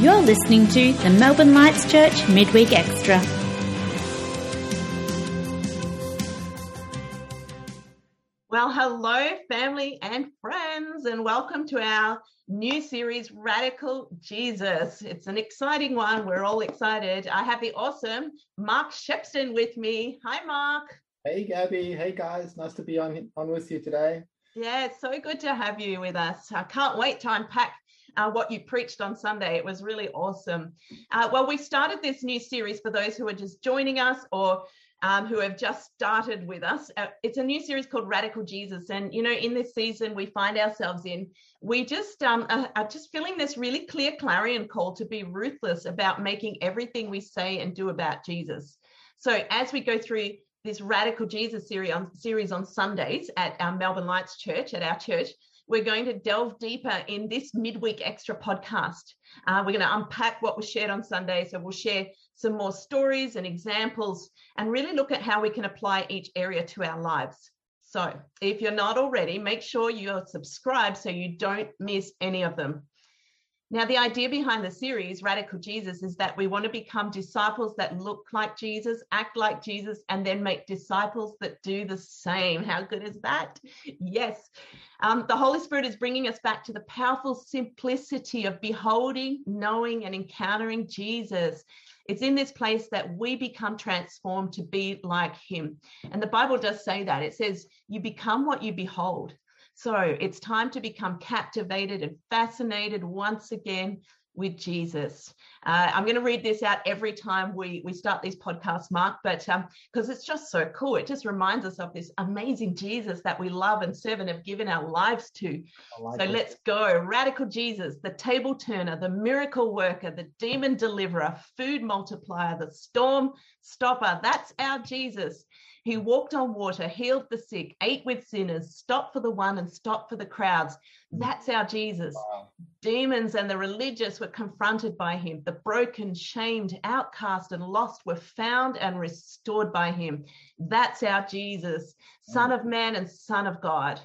You're listening to the Melbourne Lights Church Midweek Extra. Well, hello, family and friends, and welcome to our new series, Radical Jesus. It's an exciting one. We're all excited. I have the awesome Mark Shepston with me. Hi, Mark. Hey, Gabby. Hey, guys. Nice to be on, on with you today. Yeah, it's so good to have you with us. I can't wait to unpack uh, what you preached on Sunday. It was really awesome. Uh, well, we started this new series for those who are just joining us or um, who have just started with us. Uh, it's a new series called Radical Jesus. And, you know, in this season we find ourselves in, we just um, are, are just feeling this really clear clarion call to be ruthless about making everything we say and do about Jesus. So as we go through this Radical Jesus series on, series on Sundays at our Melbourne Lights Church, at our church, we're going to delve deeper in this midweek extra podcast. Uh, we're going to unpack what was shared on Sunday. So we'll share some more stories and examples and really look at how we can apply each area to our lives. So if you're not already, make sure you're subscribed so you don't miss any of them. Now, the idea behind the series, Radical Jesus, is that we want to become disciples that look like Jesus, act like Jesus, and then make disciples that do the same. How good is that? Yes. Um, the Holy Spirit is bringing us back to the powerful simplicity of beholding, knowing, and encountering Jesus. It's in this place that we become transformed to be like him. And the Bible does say that. It says, You become what you behold. So it's time to become captivated and fascinated once again with Jesus. Uh, I'm going to read this out every time we, we start these podcasts, Mark, but because um, it's just so cool. It just reminds us of this amazing Jesus that we love and serve and have given our lives to. Like so it. let's go. Radical Jesus, the table turner, the miracle worker, the demon deliverer, food multiplier, the storm stopper. That's our Jesus. He walked on water, healed the sick, ate with sinners, stopped for the one and stopped for the crowds. Mm. That's our Jesus. Wow. Demons and the religious were confronted by him. The broken, shamed, outcast, and lost were found and restored by him. That's our Jesus, Son mm. of Man and Son of God.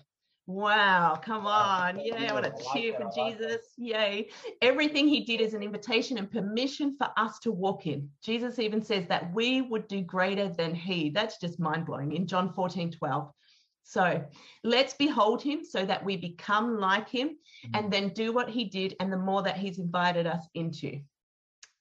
Wow, come on. Yeah, I want to cheer for Jesus. Yay. Everything he did is an invitation and permission for us to walk in. Jesus even says that we would do greater than he. That's just mind blowing in John 14 12. So let's behold him so that we become like him and mm. then do what he did and the more that he's invited us into.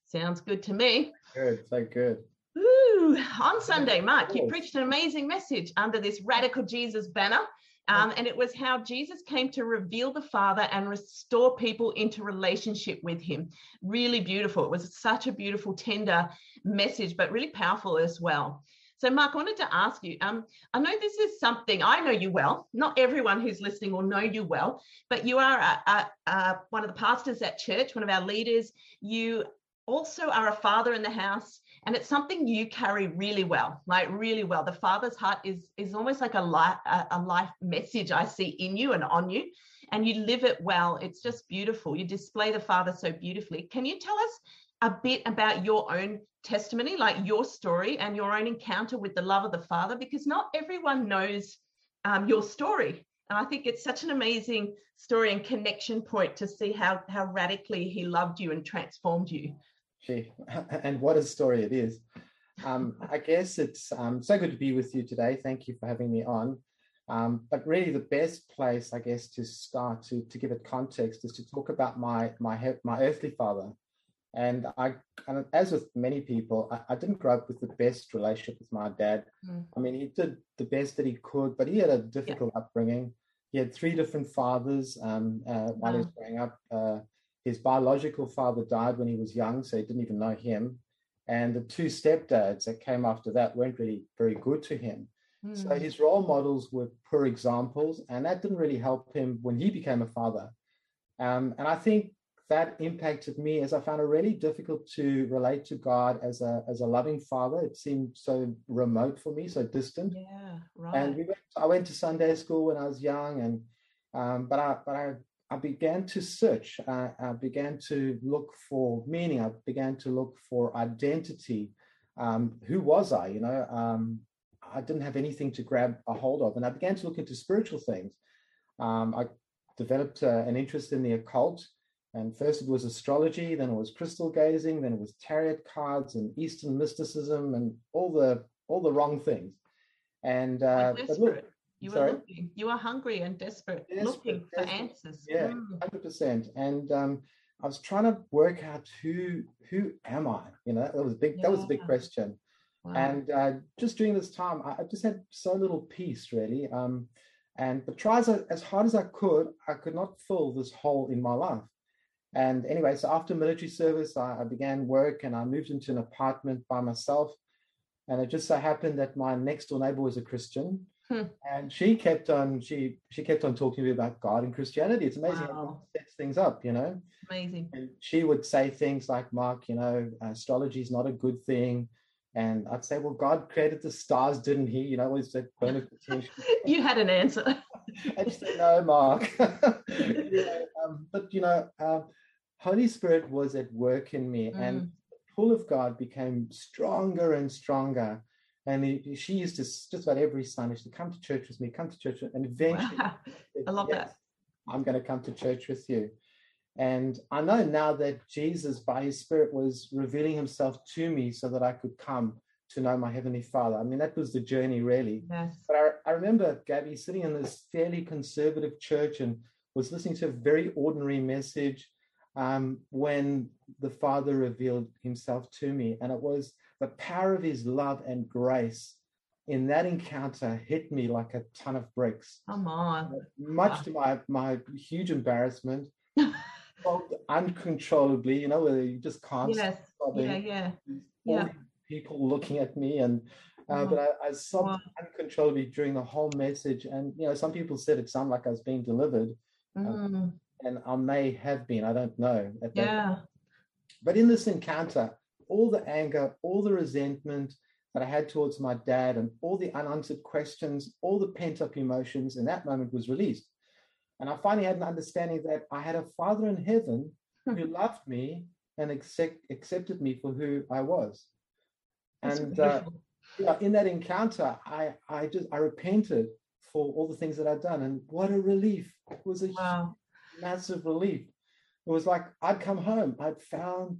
Sounds good to me. Good, so good. Ooh, on Sunday, Mark, you preached an amazing message under this Radical Jesus banner. Um, and it was how Jesus came to reveal the Father and restore people into relationship with Him. Really beautiful. It was such a beautiful, tender message, but really powerful as well. So, Mark, I wanted to ask you. Um, I know this is something I know you well. Not everyone who's listening will know you well, but you are a, a, a, one of the pastors at church, one of our leaders. You also are a father in the house and it's something you carry really well like really well. The father's heart is is almost like a life a, life message i see in you and on you and you live it well. It's just beautiful. You display the father so beautifully. Can you tell us a bit about your own testimony like your story and your own encounter with the love of the father? Because not everyone knows um, your story. And i think it's such an amazing story and connection point to see how how radically he loved you and transformed you Gee, and what a story it is. Um, I guess it's um, so good to be with you today. Thank you for having me on. Um, but really, the best place, I guess, to start to, to give it context is to talk about my my my earthly father. And I, and as with many people, I, I, didn't grow up with the best relationship with my dad. Mm. I mean, he did the best that he could, but he had a difficult yeah. upbringing. He had three different fathers um, uh, while wow. he was growing up. Uh, his biological father died when he was young, so he didn't even know him. And the two stepdads that came after that weren't really very good to him. Mm. So his role models were poor examples, and that didn't really help him when he became a father. Um, and I think that impacted me as I found it really difficult to relate to God as a as a loving father. It seemed so remote for me, so distant. Yeah, right. And we went, I went to Sunday school when I was young, and um, but I but I I began to search. I, I, began to look for meaning. I began to look for identity. Um, who was I? You know, um, I didn't have anything to grab a hold of, and I began to look into spiritual things. Um, I developed uh, an interest in the occult, And first it was astrology, then it was crystal gazing, then it was tarot cards and Eastern mysticism and all the all the wrong things. And uh, but look, you were sorry? looking, you were hungry and desperate, desperate looking desperate. for answers. Yeah, mm. hundred mm. percent. And um, I was trying to work out who who am I? You know, that was a big yeah. that was a big question. Wow. And uh, just during this time, I, I, just had so little peace, really. Um, and but try as, as hard as I could, I could not fill this hole in my life. And anyway, so after military service, I, I, began work and I moved into an apartment by myself. And it just so happened that my next door neighbor was a Christian. Hmm. And she kept on she she kept on talking to me about God and Christianity. It's amazing wow. how sets things up, you know. Amazing. And she would say things like, Mark, you know, astrology is not a good thing. And I'd say, well, God created the stars, didn't he? You know, always that of contention. you had an answer. I just said, no, Mark. um, but, you know, uh, Holy Spirit was at work in me, mm. and the pull of God became stronger and stronger. And he, she used to just about every Sunday to come to church with me, come to church, and eventually, wow. I love yes, that. I'm going to come to church with you. And I know now that Jesus, by his Spirit, was revealing himself to me so that I could come to know my Heavenly Father. I mean, that was the journey, really. Yes. But I, I remember Gabby sitting in this fairly conservative church and was listening to a very ordinary message um, when the Father revealed himself to me. And it was the power of his love and grace in that encounter hit me like a ton of bricks. Come on. Much wow. to my, my huge embarrassment. uncontrollably, you know, where you just can't. Yes. Yeah, yeah. Yeah. People looking at me and uh, but I, I sobbed wow. uncontrollably during the whole message. And you know, some people said it sounded like I was being delivered. Um, mm. Um, and I may have been, I don't know. yeah. But in this encounter, all the anger, all the resentment that I had towards my dad, and all the unanswered questions, all the pent up emotions in that moment was released. And I finally had an understanding that I had a father in heaven hmm. who loved me and accept, accepted me for who I was. That's and uh, in that encounter, I, I just I repented for all the things that I'd done, and what a relief! It was a wow massive relief. It was like I'd come home, I'd found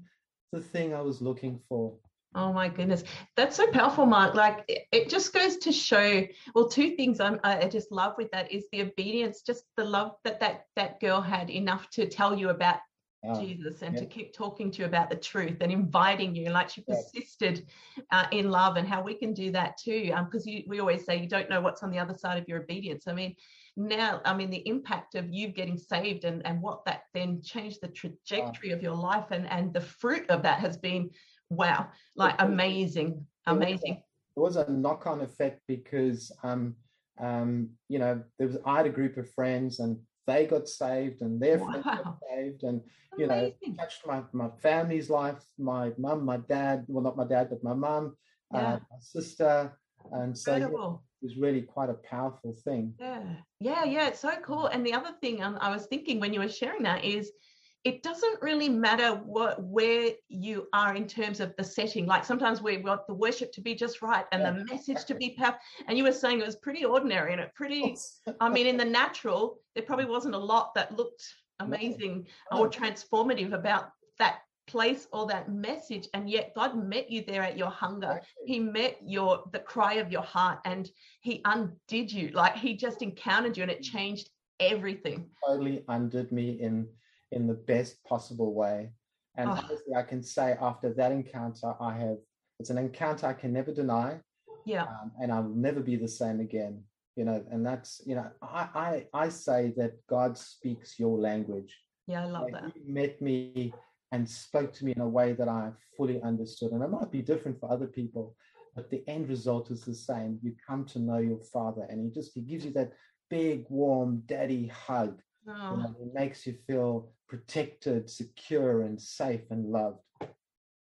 the thing I was looking for. Oh my goodness, that's so powerful, Mark. Like it, just goes to show. Well, two things I'm, I just love with that is the obedience, just the love that that that girl had enough to tell you about Jesus and yeah. to keep talking to you about the truth and inviting you, like she persisted uh, in love, and how we can do that too. Because um, we always say you don't know what's on the other side of your obedience. I mean, now, I mean, the impact of you getting saved and, and what that then changed the trajectory wow. of your life and, and the fruit of that has been, wow, like amazing, amazing. There was a, knock on effect because, um, um, you know, there was, I had a group of friends and they got saved and their wow. friends got saved and you Amazing. know touched my, my family's life my mum my dad well not my dad but my mum uh, yeah. uh, my sister and so yeah, was really quite a powerful thing yeah yeah yeah it's so cool and the other thing um, i was thinking when you were sharing that is it doesn't really matter what where you are in terms of the setting. Like sometimes we want the worship to be just right and yeah. the message to be powerful. And you were saying it was pretty ordinary and it pretty. I mean, in the natural, there probably wasn't a lot that looked amazing no. or transformative about that place all that message and yet god met you there at your hunger he met your the cry of your heart and he undid you like he just encountered you and it mm. changed everything totally undid me in in the best possible way. And oh. honestly, I can say after that encounter, I have, it's an encounter I can never deny. Yeah. Um, and I'll never be the same again. You know, and that's, you know, I, I, I say that God speaks your language. Yeah, I love like that. He met me and spoke to me in a way that I fully understood. And it might be different for other people, but the end result is the same. You come to know your father and he just, he gives you that big, warm daddy hug. Oh. You know, it makes you feel protected, secure, and safe and loved.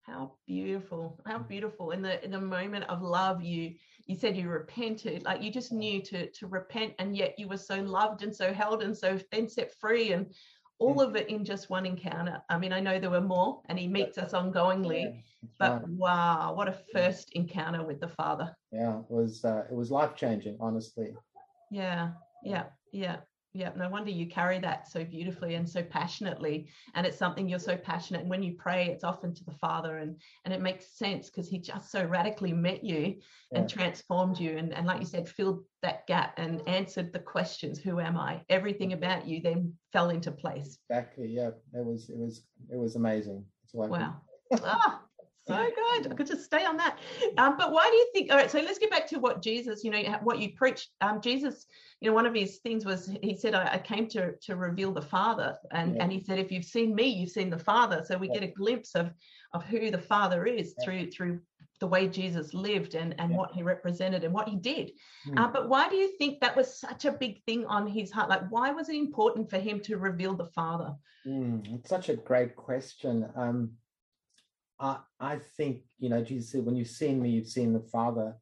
How beautiful! How beautiful! In the in the moment of love, you you said you repented, like you just knew to to repent, and yet you were so loved and so held and so then set free, and all of it in just one encounter. I mean, I know there were more, and he meets us ongoingly, yeah, but right. wow, what a first encounter with the Father! Yeah, it was uh, it was life changing, honestly. Yeah, yeah, yeah yeah no wonder you carry that so beautifully and so passionately. And it's something you're so passionate and when you pray it's often to the father and and it makes sense because he just so radically met you yeah. and transformed you and, and like you said filled that gap and answered the questions who am i? Everything about you then fell into place. Exactly yeah it was it was it was amazing. It's wow. ah, so good. I could just stay on that. Um, but why do you think? All right, so let's get back to what Jesus, you know, what you preached. Um, Jesus, you know, one of his things was he said, "I, I came to to reveal the Father," and yeah. and he said, "If you've seen me, you've seen the Father." So we yeah. get a glimpse of of who the Father is yeah. through through the way Jesus lived and and what he represented and what he did. Mm. Uh, but why do you think that was such a big thing on his heart? Like, why was it important for him to reveal the Father? Mm, it's such a great question. Um, I, I think, you know, Jesus said, when you've seen me, you've seen the Father.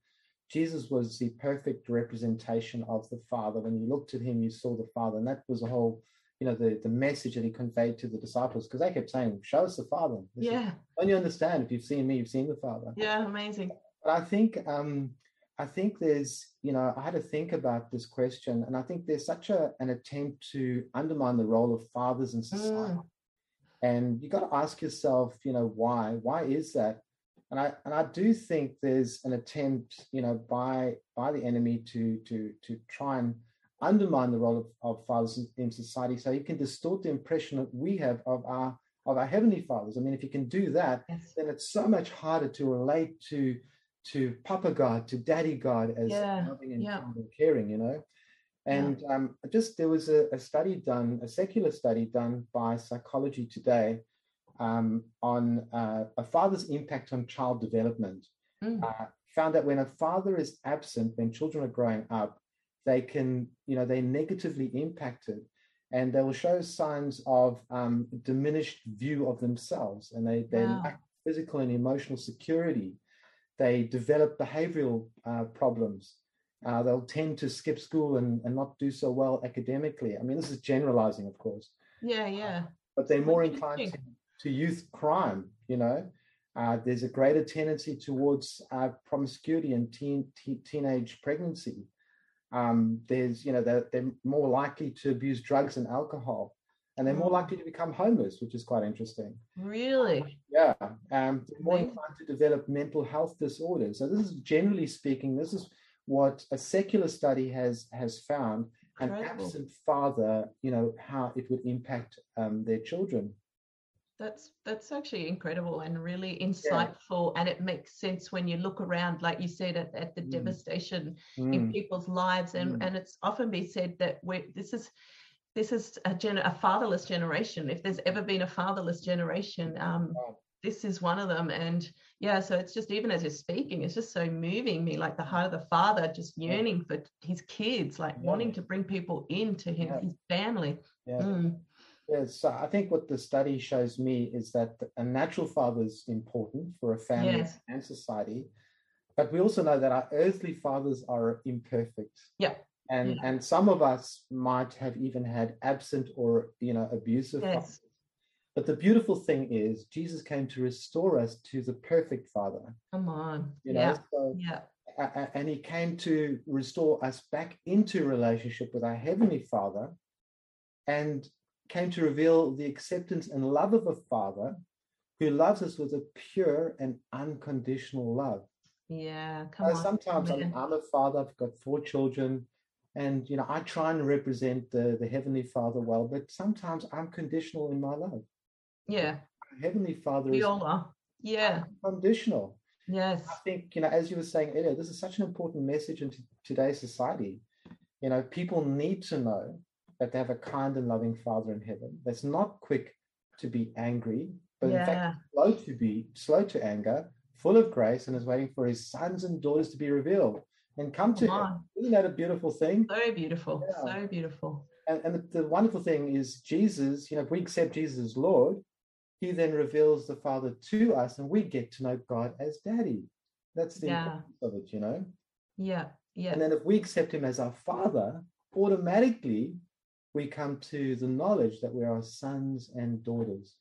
Jesus was the perfect representation of the Father. When you looked at him, you saw the Father. And that was the whole, you know, the, the message that he conveyed to the disciples because they kept saying, Show us the Father. They yeah. Said, you understand if you've seen me, you've seen the Father. Yeah, amazing. But I think um I think there's, you know, I had to think about this question, and I think there's such a an attempt to undermine the role of fathers in society. Mm and you got to ask yourself you know why why is that and i and i do think there's an attempt you know by by the enemy to to to try and undermine the role of, of fathers in, society so you can distort the impression that we have of our of our heavenly fathers i mean if you can do that yes. then it's so much harder to relate to to papa god to daddy god as yeah. loving and, yeah. and caring you know and yeah. um, just there was a, a, study done, a secular study done by Psychology Today um, on uh, a father's impact on child development. Mm. Uh, found that when a father is absent, when children are growing up, they can, you know, they're negatively impacted and they will show signs of um, diminished view of themselves and they, they wow. lack physical and emotional security. They develop behavioral uh, problems uh, they'll tend to skip school and, and not do so well academically. I mean, this is generalizing, of course. Yeah, yeah. Uh, but they're more inclined to, to, youth crime, you know. Uh, there's a greater tendency towards uh, promiscuity and teen, teen, teenage pregnancy. Um, there's, you know, they're, they're more likely to abuse drugs and alcohol and they're more mm. likely to become homeless, which is quite interesting. Really? Yeah. Um, more inclined to develop mental health disorders. So this is generally speaking, this is what a secular study has has found Incredible. an absent father you know how it would impact um, their children that's that's actually incredible and really insightful yeah. and it makes sense when you look around like you said at, at the mm. devastation mm. in people's lives and mm. and it's often been said that we this is this is a, gen- a fatherless generation if there's ever been a fatherless generation um, wow this is one of them. And yeah, so it's just even as you're speaking, it's just so moving me, like the heart of the father just yearning for his kids, like yeah. wanting to bring people into him, yeah. his family. Yeah. Mm. Yes, so I think what the study shows me is that a natural father is important for a family yes. and society, but we also know that our earthly fathers are imperfect. Yeah. And yeah. and some of us might have even had absent or you know abusive yes. But the beautiful thing is, Jesus came to restore us to the perfect Father. Come on. You know, yeah. So, yeah. and he came to restore us back into relationship with our Heavenly Father and came to reveal the acceptance and love of a Father who loves us with a pure and unconditional love. Yeah, come on. Sometimes I'm, I'm a father, I've got four children, and you know I try and represent the, the Heavenly Father well, but sometimes I'm conditional in my love. Yeah. Heavenly Father Viola. is yeah. conditional. Yes. I think, you know, as you were saying earlier, this is such an important message in today's society. You know, people need to know that they have a kind and loving Father in heaven that's not quick to be angry, but yeah. in fact slow to be slow to anger, full of grace, and is waiting for his sons and daughters to be revealed and come to him. Isn't that a beautiful thing? So beautiful. Yeah. So beautiful and, and the, the, wonderful thing is Jesus, you know, if we accept Jesus as Lord, he then reveals the Father to us and we get to know God as Daddy. That's the yeah. importance of it, you know? Yeah, yeah. And then if we accept him as our Father, automatically we come to the knowledge that we are sons and daughters.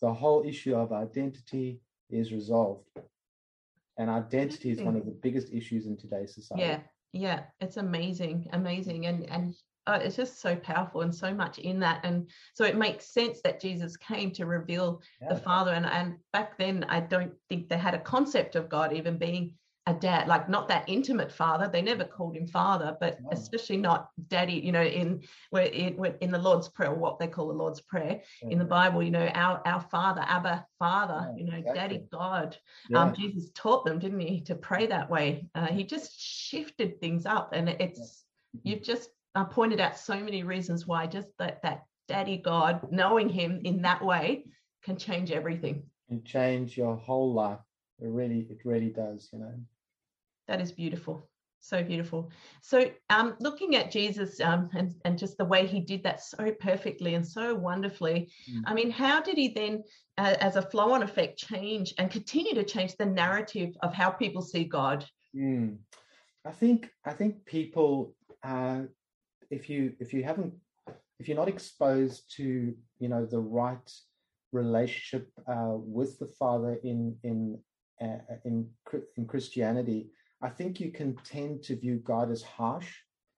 The whole issue of identity is resolved. And identity is one of the biggest issues in today's society. Yeah, yeah. It's amazing, amazing. And and uh, it's just so powerful and so much in that and so it makes sense that jesus came to reveal Yeah. the father and and back then i don't think they had a concept of god even being a dad like not that intimate father they never called him father but No. especially not daddy you know in where in, in the lord's prayer what they call the lord's prayer in the bible you know our our father abba father Yeah, you know exactly. daddy god Yeah. um, Jesus taught them, didn't he, to pray that way? Uh, he just shifted things up, and it's Mhm. you've just uh, pointed out so many reasons why just that that Daddy God, knowing Him in that way, can change everything. and change your whole life. It really, it really does, you know. That is beautiful, so beautiful. So, um, looking at Jesus um, and and just the way he did that so perfectly and so wonderfully. Mm. I mean, how did he then, uh, as a flow-on effect, change and continue to change the narrative of how people see God? Mm. I think I think people, uh, if you if you haven't if you're not exposed to you know the right relationship uh, with the Father in in uh, in in Christianity, I think you can tend to view God as harsh,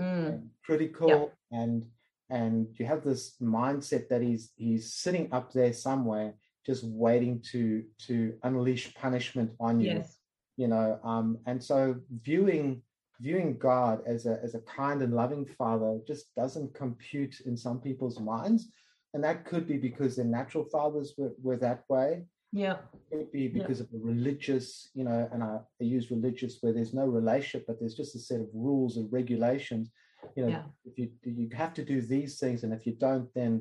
Mm, and critical, and and you have this mindset that he's he's sitting up there somewhere, just waiting to to unleash punishment on you yes. you know um and so viewing viewing god as a as a kind and loving father just doesn't compute in some people's minds and that could be because their natural fathers were, were that way Yeah. it could be because of a religious you know and I, I use religious where there's no relationship but there's just a set of rules and regulations you know Yeah. if you you have to do these things and if you don't then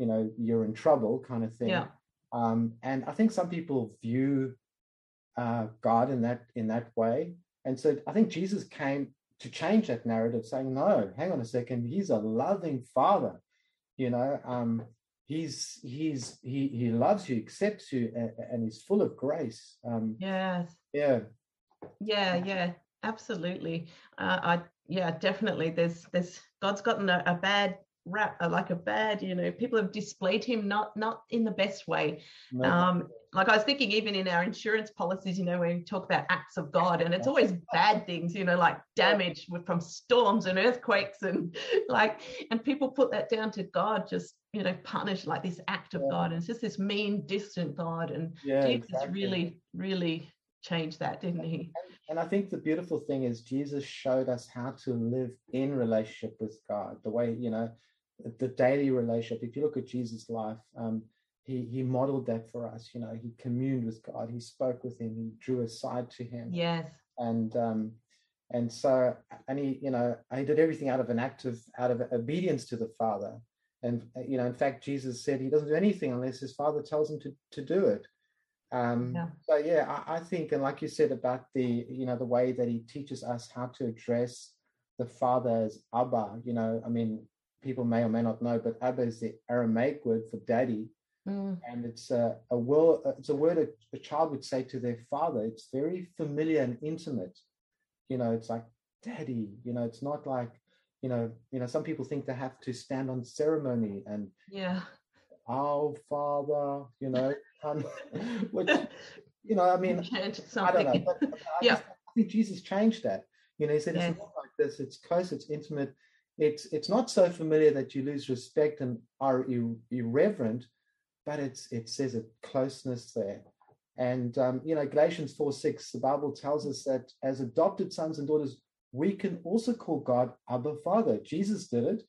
you know you're in trouble kind of thing Yeah. um and i think some people view uh god in that in that way and so i think jesus came to change that narrative saying no hang on a second he's a loving father you know um he's he's he he loves you accepts you and, and he's full of grace um Yes. yeah Yeah. Yeah. Absolutely. Uh, I yeah, definitely. There's there's God's gotten a, a bad rap, uh, like a bad. You know, people have displayed Him not not in the best way. no, Um, like I was thinking, even in our insurance policies, you know, when we talk about acts of God, and it's always bad things, you know, like damage from storms and earthquakes, and like, and people put that down to God, just you know, punish like this act of Yeah. God, and it's just this mean, distant God, and yeah Jesus exactly. really, really changed that, didn't he? And I think the beautiful thing is Jesus showed us how to live in relationship with God, the way, you know, the daily relationship. If you look at Jesus' life, um, he, he modeled that for us. You know, he communed with God, he spoke with him, he drew aside to him. Yes. And um, and so and he, you know, he did everything out of an act of out of obedience to the Father. And you know, in fact, Jesus said he doesn't do anything unless his father tells him to to do it. Um, Yeah. so yeah, I, I think, and like you said about the, you know, the way that he teaches us how to address the father as Abba. You know, I mean, people may or may not know, but Abba is the Aramaic word for daddy, Mm, and it's a, a word. It's a word a, a child would say to their father. It's very familiar and intimate. You know, it's like daddy. You know, it's not like, you know, you know. Some people think they have to stand on ceremony and yeah. our father. You know, um, which you know, I mean, I don't know, but, but I, Yeah. just, I think Jesus changed that. You know, he said Yes. it's not like this. It's close. It's intimate. It's it's not so familiar that you lose respect and are ir- irreverent, but it's it says a closeness there. And um, you know, Galatians four six, the Bible tells us that as adopted sons and daughters, we can also call God Abba Father. Jesus did it,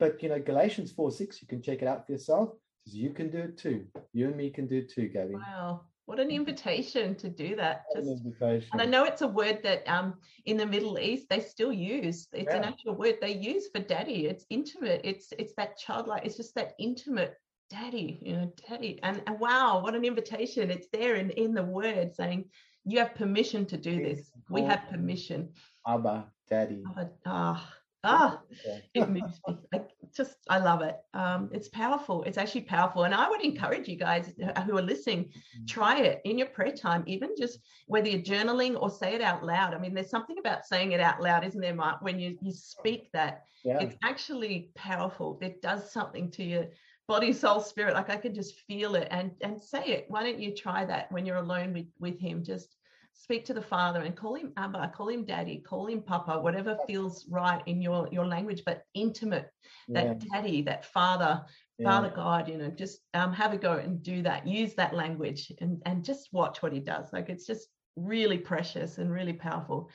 but you know, Galatians four six, you can check it out for yourself. You can do it too. You and me can do it too, Gabby. Wow. What an invitation to do that. Just invitation. And I know it's a word that um, in the Middle East they still use. It's an actual word they use for daddy. It's intimate. It's it's that childlike. It's just that intimate daddy. You know, daddy. And, and wow, what an invitation! It's there in in the word saying you have permission to do this. We have permission. Abba, Daddy. Ah, ah, ah Yeah. it moves me. I just I love it. Um, it's powerful. It's actually powerful, and I would encourage you guys who are listening, try it in your prayer time, even just whether you're journaling or say it out loud. I mean, there's something about saying it out loud, isn't there, Mark? When you you speak that, Yeah. it's actually powerful. It does something to your body, soul, spirit. Like I can just feel it, and and say it. Why don't you try that when you're alone with with Him? Just speak to the father and call him abba call him daddy call him papa whatever feels right in your your language but intimate. That Yeah. daddy that father Yeah. father god you know just um, have a go and do that. Use that language and and just watch what he does. Like it's just really precious and really powerful.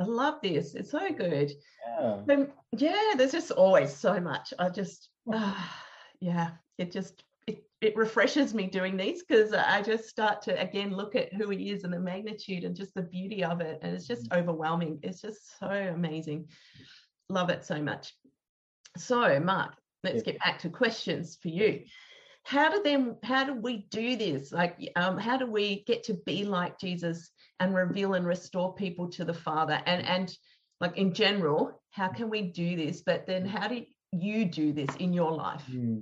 I love this. It's so good. Yeah. um, yeah there's just always so much. I just ah, yeah it just it, refreshes me doing these because i just start to again look at who he is and the magnitude and just the beauty of it and it's just overwhelming. It's just so amazing. Love it so much. So mark let's get back to questions for you. How do them how do we do this? Like um, how do we get to be like jesus and reveal and restore people to the father? And and like in general how can we do this? But then how do you do this in your life? Hmm.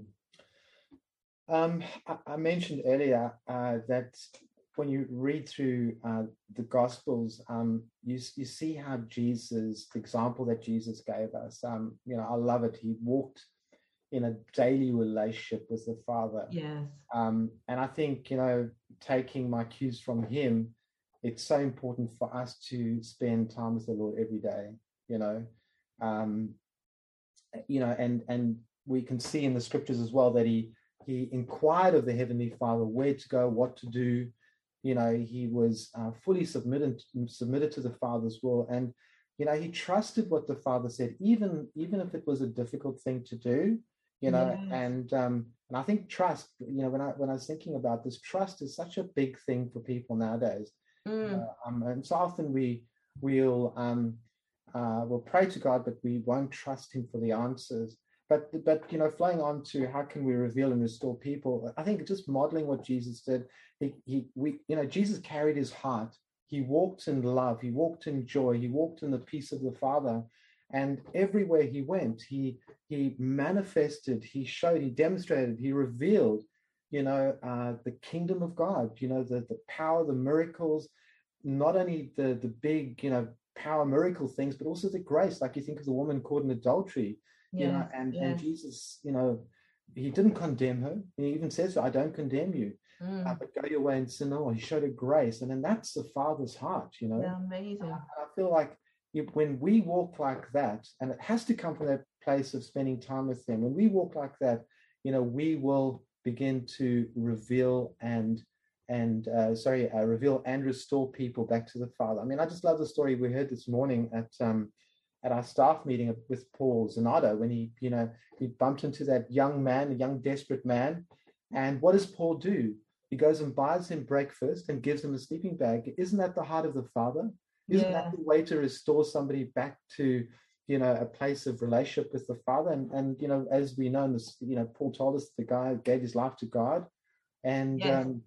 Um, I, I mentioned earlier uh, that when you read through uh, the Gospels, um, you you see how Jesus, the example that Jesus gave us. Um, you know, I love it. He walked in a daily relationship with the Father. yes Um, and I think, you know, taking my cues from him, it's so important for us to spend time with the Lord every day, you know. Um, you know, and and we can see in the scriptures as well that he he inquired of the heavenly Father where to go, what to do. You know, he was uh, fully submitted submitted to the Father's will, and you know, he trusted what the Father said, even even if it was a difficult thing to do. You know, Yes. and um, and I think trust. You know, when I when I was thinking about this, trust is such a big thing for people nowadays. Mm, Uh, um, and so often we we'll um, uh, we'll pray to God, but we won't trust Him for the answers. But but you know, flowing on to how can we reveal and restore people? I think just modeling what Jesus did. He he we you know Jesus carried His heart. He walked in love. He walked in joy. He walked in the peace of the Father. And everywhere he went, he he manifested, he showed, he demonstrated, he revealed, you know, uh, the kingdom of God. You know, the the power, the miracles, not only the the big, you know, power miracle things, but also the grace. Like you think of the woman caught in adultery, you know, and and Jesus, you know, he didn't condemn her. He even says, "I don't condemn you, Mm, uh, but go your way and sin no more." He showed her grace, and then that's the Father's heart, you know. yeah, amazing And I feel like you, when we walk like that, and it has to come from that place of spending time with them. When we walk like that, you know, we will begin to reveal and and uh, sorry, uh, reveal and restore people back to the Father. I mean, I just love the story we heard this morning at um, at our staff meeting with Paul Zanata when he, you know, he bumped into that young man, a young desperate man, and what does Paul do? He goes and buys him breakfast and gives him a sleeping bag. Isn't that the heart of the Father? Isn't Yeah. that the way to restore somebody back to, you know, a place of relationship with the Father? And and you know, as we know, in this, you know, Paul told us the guy gave his life to God, and Yes. um,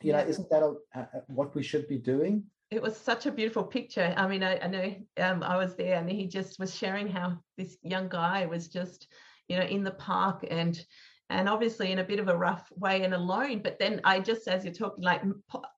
you know, isn't that a, a, what we should be doing? It was such a beautiful picture. I mean, I, I know um, I was there, and he just was sharing how this young guy was just, you know, in the park and and obviously in a bit of a rough way and alone. But then I just, as you're talking, like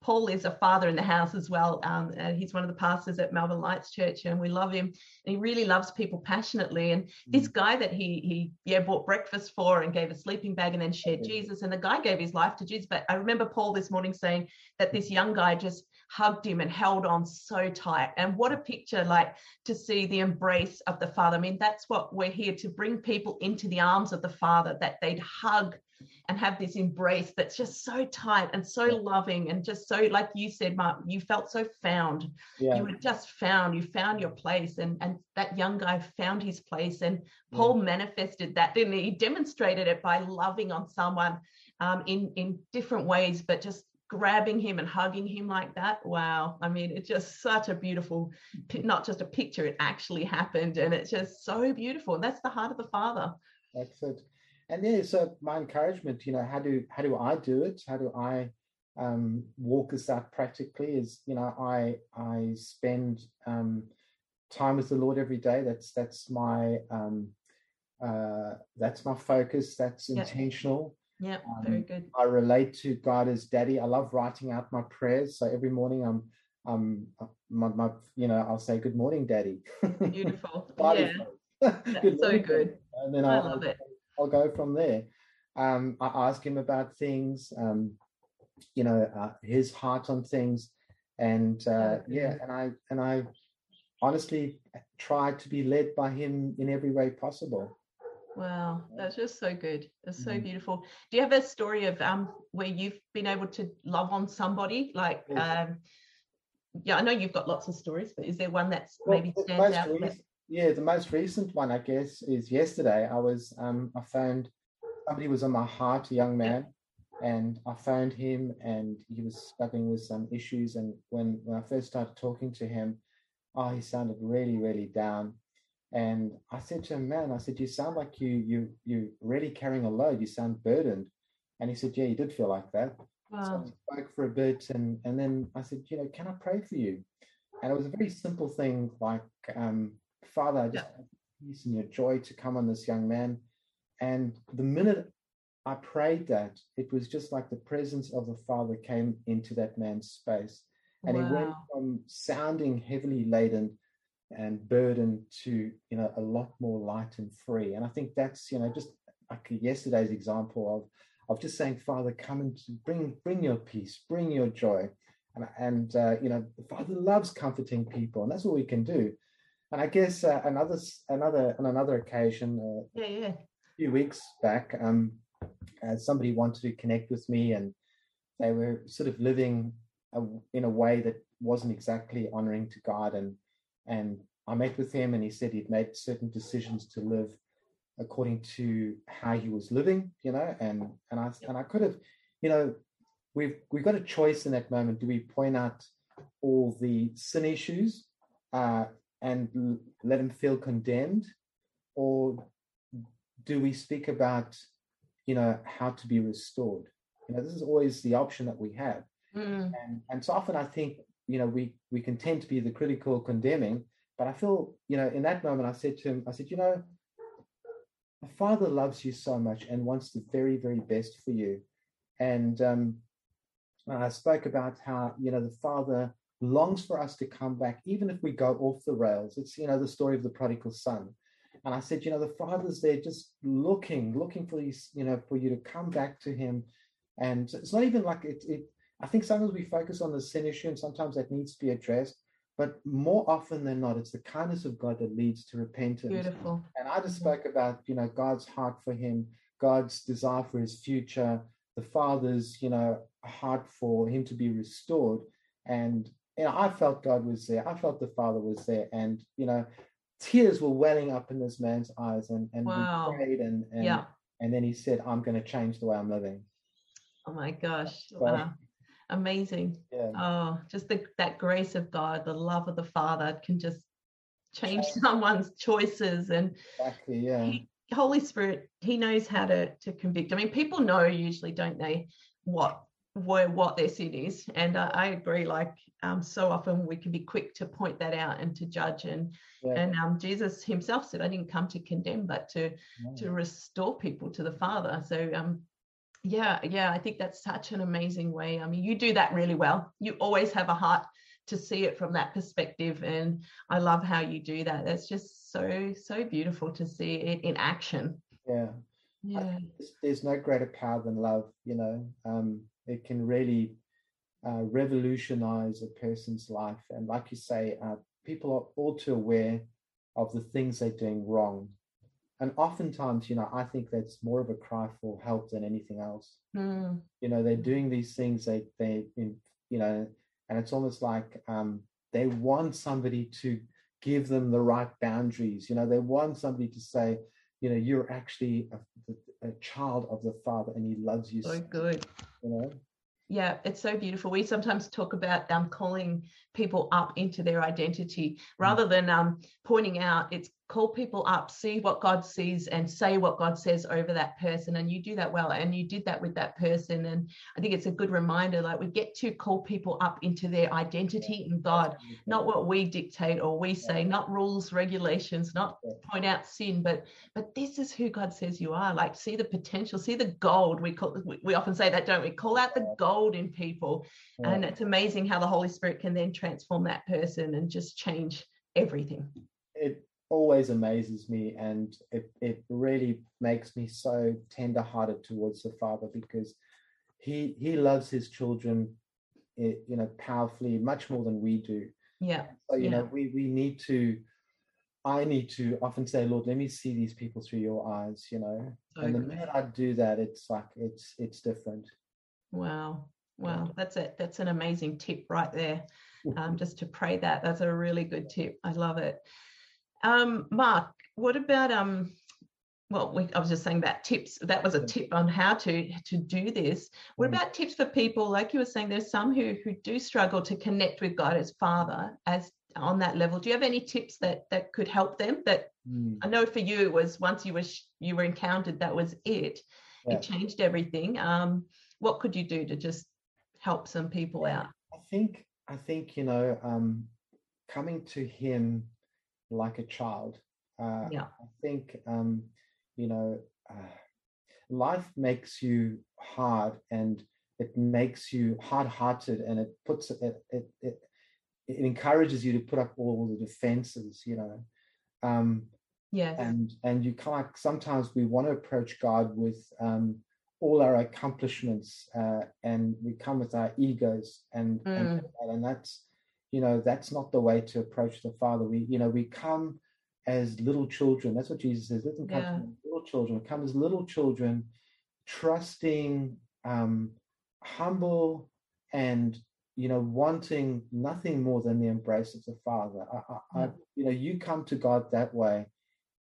Paul is a father in the house as well. Um, and he's one of the pastors at Melbourne Lights Church, and we love him. And he really loves people passionately. And this guy that he he yeah bought breakfast for and gave a sleeping bag and then shared Yeah. Jesus. And the guy gave his life to Jesus. But I remember Paul this morning saying that this young guy just hugged him and held on so tight. And what a picture, like to see the embrace of the Father. I mean, that's what we're here to bring people into the arms of the Father, that they'd hug and have this embrace that's just so tight and so loving and just so, like you said, Mark, you felt so found. Yeah, You were just found, you found your place. And, and that young guy found his place. And Paul manifested that, didn't he? He demonstrated it by loving on someone um, in, in different ways, but just grabbing him and hugging him like that. Wow. I mean, it's just such a beautiful not just a picture, it actually happened. And it's just so beautiful. And that's the heart of the Father. that's it. And yeah, so my encouragement, you know, how do how do I do it? How do I um, walk this out practically? Is you know, I I spend um, time with the Lord every day. That's that's my um, uh, that's my focus. That's intentional. Yeah, Um, very good. I relate to God as Daddy. I love writing out my prayers. So every morning I'm um my, my you know I'll say good morning, Daddy. Beautiful. Yeah, that's so morning, good. Daddy. And then I I'll, love it. I'll go from there. Um, I ask him about things, um, you know, uh, his heart on things, and uh, Yeah. yeah, and I and I honestly try to be led by him in every way possible. Wow, that's just so good. It's so Mhm. beautiful. Do you have a story of um where you've been able to love on somebody? Like um yeah, I know you've got lots of stories, but is there one that's Well, maybe stands out? that- rec- yeah, the most recent one, I guess, is yesterday. I was, um, I phoned somebody was on my heart, a young man, and I phoned him, and he was struggling with some issues. And when when I first started talking to him, oh, he sounded really, really down. And I said to him, man, I said, you sound like you you you really carrying a load. You sound burdened. And he said, yeah, he did feel like that. So Wow. we spoke for a bit, and and then I said, you know, can I pray for you? And it was a very simple thing, like, um, Father, I just your peace and your joy to come on this young man. And the minute I prayed that, it was just like the presence of the Father came into that man's space, and he went from sounding heavily laden and burdened to you know a lot more light and free. And I think that's you know just like yesterday's example of of just saying, Father, come and bring bring your peace, bring your joy, and and uh, you know the Father loves comforting people, and that's what we can do. And I guess uh, another another on another occasion, uh, Yeah, yeah. a few weeks back, um, uh, somebody wanted to connect with me, and they were sort of living a, in a way that wasn't exactly honoring to God, and and I met with him, and he said he'd made certain decisions to live according to how he was living, you know, and and I and I could have, you know, we've we've got a choice in that moment. Do we point out all the sin issues uh, and let him feel condemned, or do we speak about, you know, how to be restored? You know, this is always the option that we have Mm, and and so often I think you know we we can tend to be the critical condemning but I feel you know in that moment I said to him I said you know the father loves you so much and wants the very very best for you. And um I spoke about how you know the father longs for us to come back even if we go off the rails. It's you know the story of the prodigal son. And I said you know the father's there just looking looking for these you know for you to come back to him. And it's not even like it, it I think sometimes we focus on the sin issue, and sometimes that needs to be addressed. But more often than not, it's the kindness of God that leads to repentance. beautiful. And I just Mhm. spoke about, you know, God's heart for him, God's desire for his future, the Father's, you know, heart for him to be restored. And you know, I felt God was there. I felt the Father was there, and you know, tears were welling up in this man's eyes. And and Wow. we prayed, and and Yeah. and then he said, "I'm going to change the way I'm living." Oh my gosh. So- Wow. Amazing. Yeah. Oh, just the, that grace of God, the love of the Father can just change someone's choices and Exactly. Yeah. he, Holy Spirit, He knows how to to convict. I mean, people know usually, don't they, what where what their sin is, and I, I agree. Like, um, so often we can be quick to point that out and to judge, and Yeah. and um, Jesus Himself said, "I didn't come to condemn, but to No. to restore people to the Father." So, um, yeah, yeah, I think that's such an amazing way. I mean, you do that really well. You always have a heart to see it from that perspective, and I love how you do that. That's just so so beautiful to see it in action. Yeah. Yeah, there's, no greater power than love you know um, it can really uh, revolutionize a person's life and like you say uh, people are all too aware of the things they're doing wrong and oftentimes you know i think that's more of a cry for help than anything else Mm, you know they're doing these things they they you know and it's almost like um they want somebody to give them the right boundaries you know they want somebody to say you know you're actually a, a child of the father and he loves you so good. you know Yeah, it's so beautiful. We sometimes talk about um, calling people up into their identity rather than um, pointing out. It's call people up, see what God sees, and say what God says over that person. And you do that well, and you did that with that person. And I think it's a good reminder. Like we get to call people up into their identity in God, not what we dictate or we say, not rules, regulations, not point out sin, but but this is who God says you are. Like see the potential, see the gold. We call we, we often say that, don't we? Call out the gold in people, and it's amazing how the Holy Spirit can then transform that person and just change everything. Always amazes me and it, it really makes me so tender hearted towards the father because he he loves his children you know, powerfully, much more than we do. Yeah. So, you yeah. know, we we need to. I need to often say, Lord, let me see these people through your eyes, you know. And the minute I do that, it's like it's it's different. Wow. Wow. That's it. That's an amazing tip right there. Um, just to pray that. That's a really good tip. I love it. Um, Mark, what about um well, we, I was just saying about tips. That was a tip on how to to do this. What Mm. about tips for people like you were saying? There's some who who do struggle to connect with God as Father as on that level. Do you have any tips that that could help them? That Mm. I know for you it was once you were sh- you were encountered, that was it. Yeah. It changed everything. Um, what could you do to just help some people out? I think I think you know um, coming to him like a child. Uh, Yeah. I think um, you know uh, life makes you hard and it makes you hard-hearted and it puts it it it, it encourages you to put up all the defenses. You know. Um, Yes. and and you kind of sometimes we want to approach God with um, all our accomplishments, uh, and we come with our egos, and, and and that's you know that's not the way to approach the Father. We you know we come as little children. That's what Jesus says. Them come Yeah. little children. Come as little children, trusting, um, humble, and you know wanting nothing more than the embrace of the Father. I, I, I, you know, you come to God that way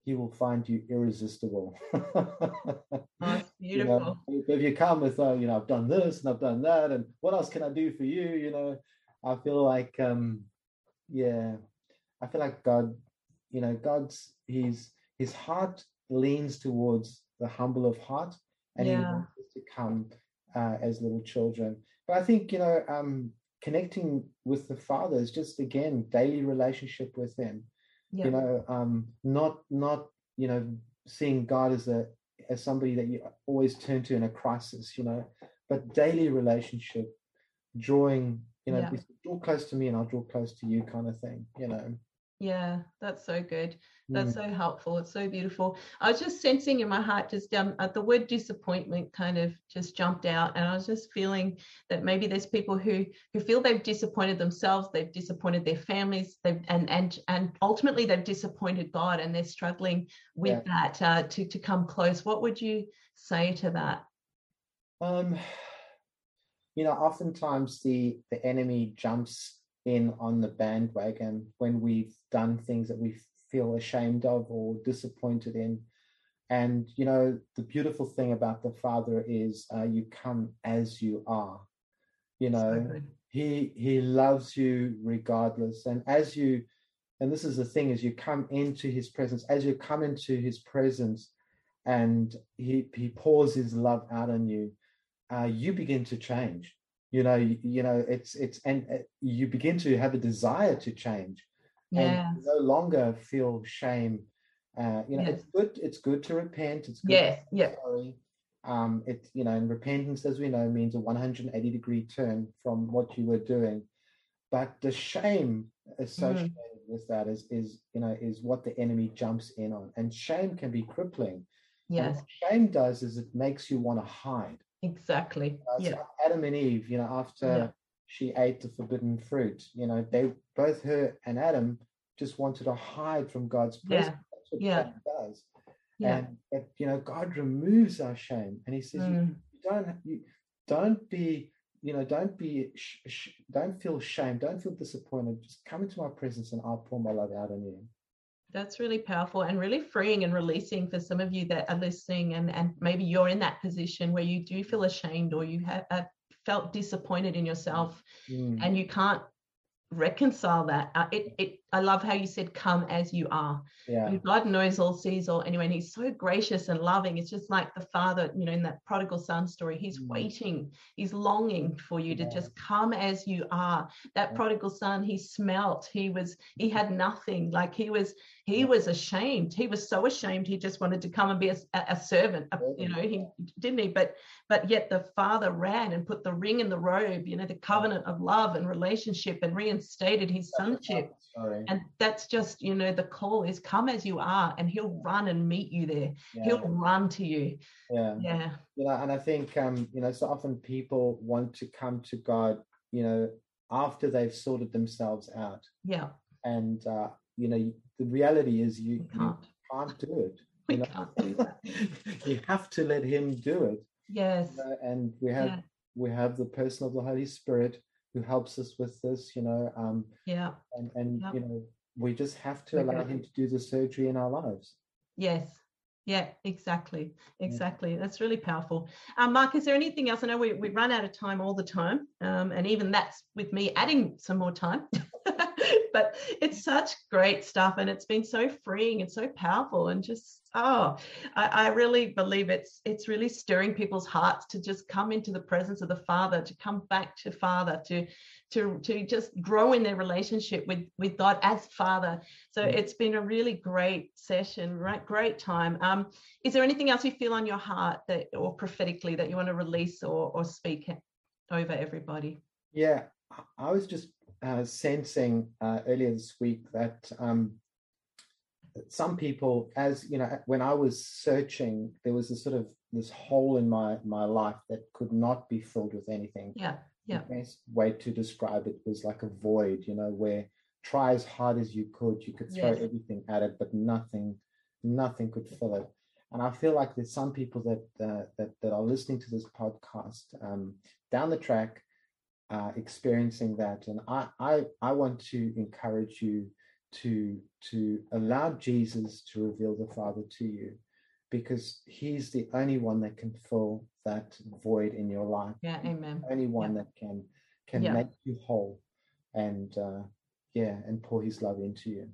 he will find you irresistible. Oh, it's You know, beautiful. if if you come with, uh, you know, I've done this and I've done that, and what else can I do for you? You know, I feel like, um, yeah, I feel like God, you know, God's his his heart leans towards the humble of heart, and he wants us to come uh, as little children. But I think you know, um, connecting with the Father is just again daily relationship with Him Yeah. you know um not not you know seeing god as a as somebody that you always turn to in a crisis you know but daily relationship drawing you know Yeah. draw close to me and i'll draw close to you kind of thing you know Yeah, that's so good. That's Mm. so helpful. It's so beautiful. I was just sensing in my heart, just um, uh, the word disappointment kind of just jumped out, and I was just feeling that maybe there's people who who feel they've disappointed themselves, they've disappointed their families, they've and and and ultimately they've disappointed God, and they're struggling with that uh, to to come close. What would you say to that? um you know oftentimes the the enemy jumps in on the bandwagon when we've done things that we feel ashamed of or disappointed in. And you know the beautiful thing about the father is uh, you come as you are you know. Good. he he loves you regardless. And as you and this is the thing as you come into his presence as you come into his presence and he he pours his love out on you uh, you begin to change you know you, you know it's it's and uh, you begin to have a desire to change Yeah. and no longer feel shame uh, you know it's good it's good to repent it's good Yeah. to Yeah. sorry um it you know and repentance as we know means a 180 degree turn from what you were doing but the shame associated with that is is you know is what the enemy jumps in on and shame can be crippling Yes. shame does is it makes you want to hide Exactly. uh, Yeah. like Adam and Eve, you know, after Yeah. she ate the forbidden fruit, you know, they both her and Adam just wanted to hide from God's Yeah. presence. That's what Yeah. does. Yeah. And but you know, God removes our shame, and He says, you, Mm. you don't, you don't be, you know, don't be, sh- sh- don't feel shame, don't feel disappointed. Just come into my presence, and I'll pour my love out on you. That's really powerful and really freeing and releasing for some of you that are listening, and and maybe you're in that position where you do feel ashamed or you have, have felt disappointed in yourself, Mm. and you can't reconcile that. Uh, it it I love how you said, "Come as you are." yeah, And God knows all, sees all. Anyway, and He's so gracious and loving. It's just like the Father, you know, in that prodigal son story. He's Mm. waiting. He's longing for you to just come as you are. That Yeah. prodigal son, he smelt. He was. He had nothing. Like he was. He Yeah. was ashamed. He was so ashamed. He just wanted to come and be a, a servant. a- you know, he didn't he. But but yet the Father ran and put the ring in the robe. You know, the covenant of love and relationship, and reinstated his sonship. Sorry. And that's just, you know, the call is come as you are, and he'll run and meet you there. Yeah. He'll run to you. yeah. Yeah. you know and i think um you know so often people want to come to god you know, after they've sorted themselves out. Yeah. And, uh, you know, the reality is you, can't. you can't do it. We you know? can't do that. you have to let him do it. Yes. you know, and we have Yeah. we have the person of the Holy Spirit who helps us with this, you know, um, Yeah. and and you know, we just have to We're allow him to do the surgery in our lives. Yes. Yeah, exactly. Exactly. That's really powerful. Um, Mark, is there anything else? I know we, we run out of time all the time. Um, and even that's with me adding some more time. but it's such great stuff and it's been so freeing and so powerful and just oh I, I really believe it's it's really stirring people's hearts to just come into the presence of the father to come back to father to to to just grow in their relationship with with god as father. So Mm. it's been a really great session right great time. Um is there anything else you feel on your heart that or prophetically that you want to release or or speak over everybody? Yeah, I- I was just uh, sensing uh, earlier this week that um, some people, as you know, when I was searching, there was a sort of this hole in my my life that could not be filled with anything. yeah yeah the best way to describe it was like a void, you know, where try as hard as you could, you could throw Yes. everything at it, but nothing, nothing could fill it. And I feel like there's some people that uh, that that are listening to this podcast um, down the track, uh, experiencing that, and I I I want to encourage you to to allow Jesus to reveal the Father to you, because He's the only one that can fill that void in your life yeah amen only one Yeah. that can can Yeah. make you whole and uh yeah and pour his love into you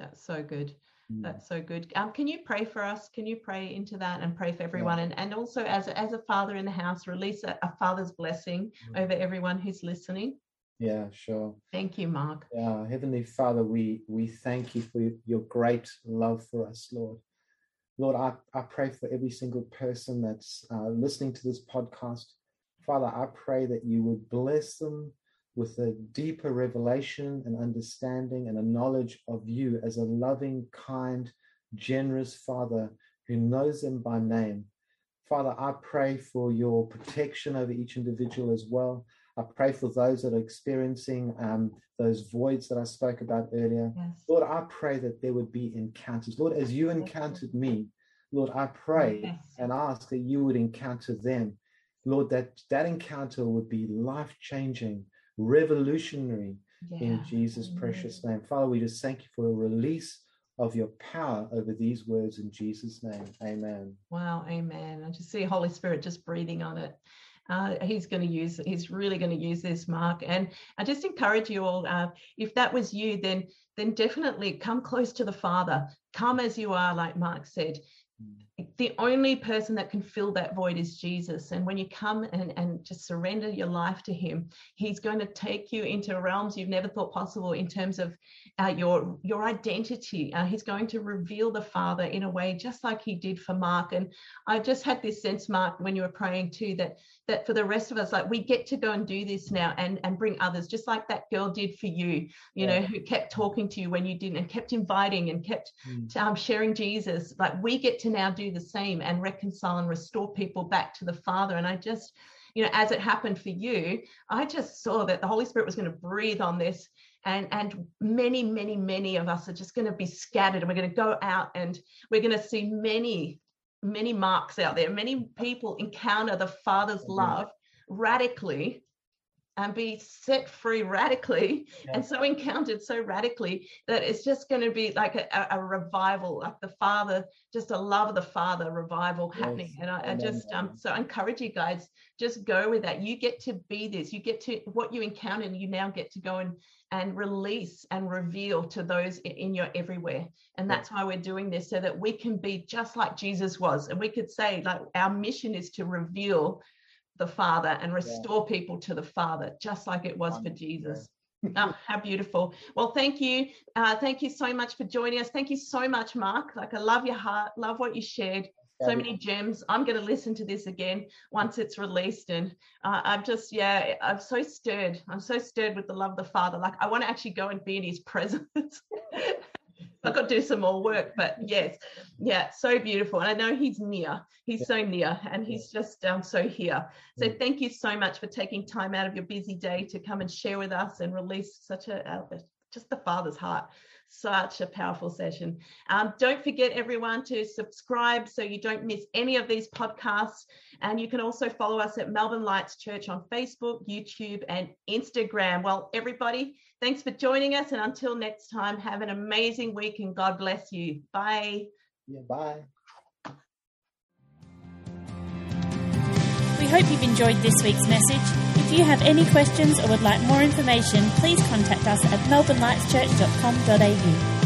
that's so good. That's so good. Um, can you pray for us? Can you pray into that and pray for everyone? And and also as a, as a father in the house, release a, a father's blessing Mm. over everyone who's listening. yeah sure Thank you, Mark. yeah heavenly father we we thank you for your great love for us lord lord i, I pray for every single person that's uh, listening to this podcast father i pray that you would bless them with a deeper revelation and understanding and a knowledge of you as a loving kind generous father who knows them by name father i pray for your protection over each individual as well I pray for those that are experiencing um, those voids that I spoke about earlier. Yes. Lord, I pray that there would be encounters. Lord, as you encountered me, Lord, I pray Yes. and ask that you would encounter them. Lord, that that encounter would be life changing, revolutionary in Jesus' Amen. precious name. Father, we just thank you for a release of your power over these words in Jesus' name. Amen. Wow. Amen. I just see Holy Spirit just breathing on it. Uh, he's going to use he's really going to use this mark and i just encourage you all uh, if that was you then then definitely come close to the father come as you are like mark said the only person that can fill that void is Jesus. And when you come and, and just surrender your life to Him, He's going to take you into realms you've never thought possible in terms of uh, your your identity. Uh, he's going to reveal the Father in a way just like He did for Mark. And I just had this sense, Mark, when you were praying too, that that for the rest of us, like we get to go and do this now and and bring others, just like that girl did for you. You know, who kept talking to you when you didn't, and kept inviting and kept Mm. um, sharing Jesus, like we get to now do the same and reconcile and restore people back to the Father. And I just, you know, as it happened for you, I just saw that the Holy Spirit was going to breathe on this. And, and many, many, many of us are just going to be scattered and we're going to go out and we're going to see many, many marks out there. Many people encounter the Father's Amen. love radically and be set free radically Yeah. and so encountered so radically that it's just going to be like a, a- revival like the father just a love of the father revival happening. And I, I just um so I encourage you guys just go with that. You get to be this. You get to what you encounter and you now get to go and and release and reveal to those in your everywhere. And that's why we're doing this so that we can be just like jesus was. And we could say like our mission is to reveal the father and restore people to the father just like it was for jesus. Oh, how beautiful. Well thank you. Uh, thank you so much for joining us. Thank you so much mark. Like i love your heart love what you shared. So many gems. I'm going to listen to this again once it's released and uh, i'm just yeah i'm so stirred. I'm so stirred with the love of the father. Like i want to actually go and be in his presence I've got to do some more work, but yes, yeah, so beautiful. And I know he's near. He's so near, and he's just um, so here. So thank you so much for taking time out of your busy day to come and share with us and release such a uh, just the Father's heart. Such a powerful session. Um, don't forget, everyone, to subscribe so you don't miss any of these podcasts. And you can also follow us at Melbourne Lights Church on Facebook, YouTube, and Instagram. Well, everybody, thanks for joining us. And until next time, have an amazing week and God bless you. Bye. Yeah, bye. We hope you've enjoyed this week's message. If you have any questions or would like more information, please contact us at melbournelightschurch.com.au.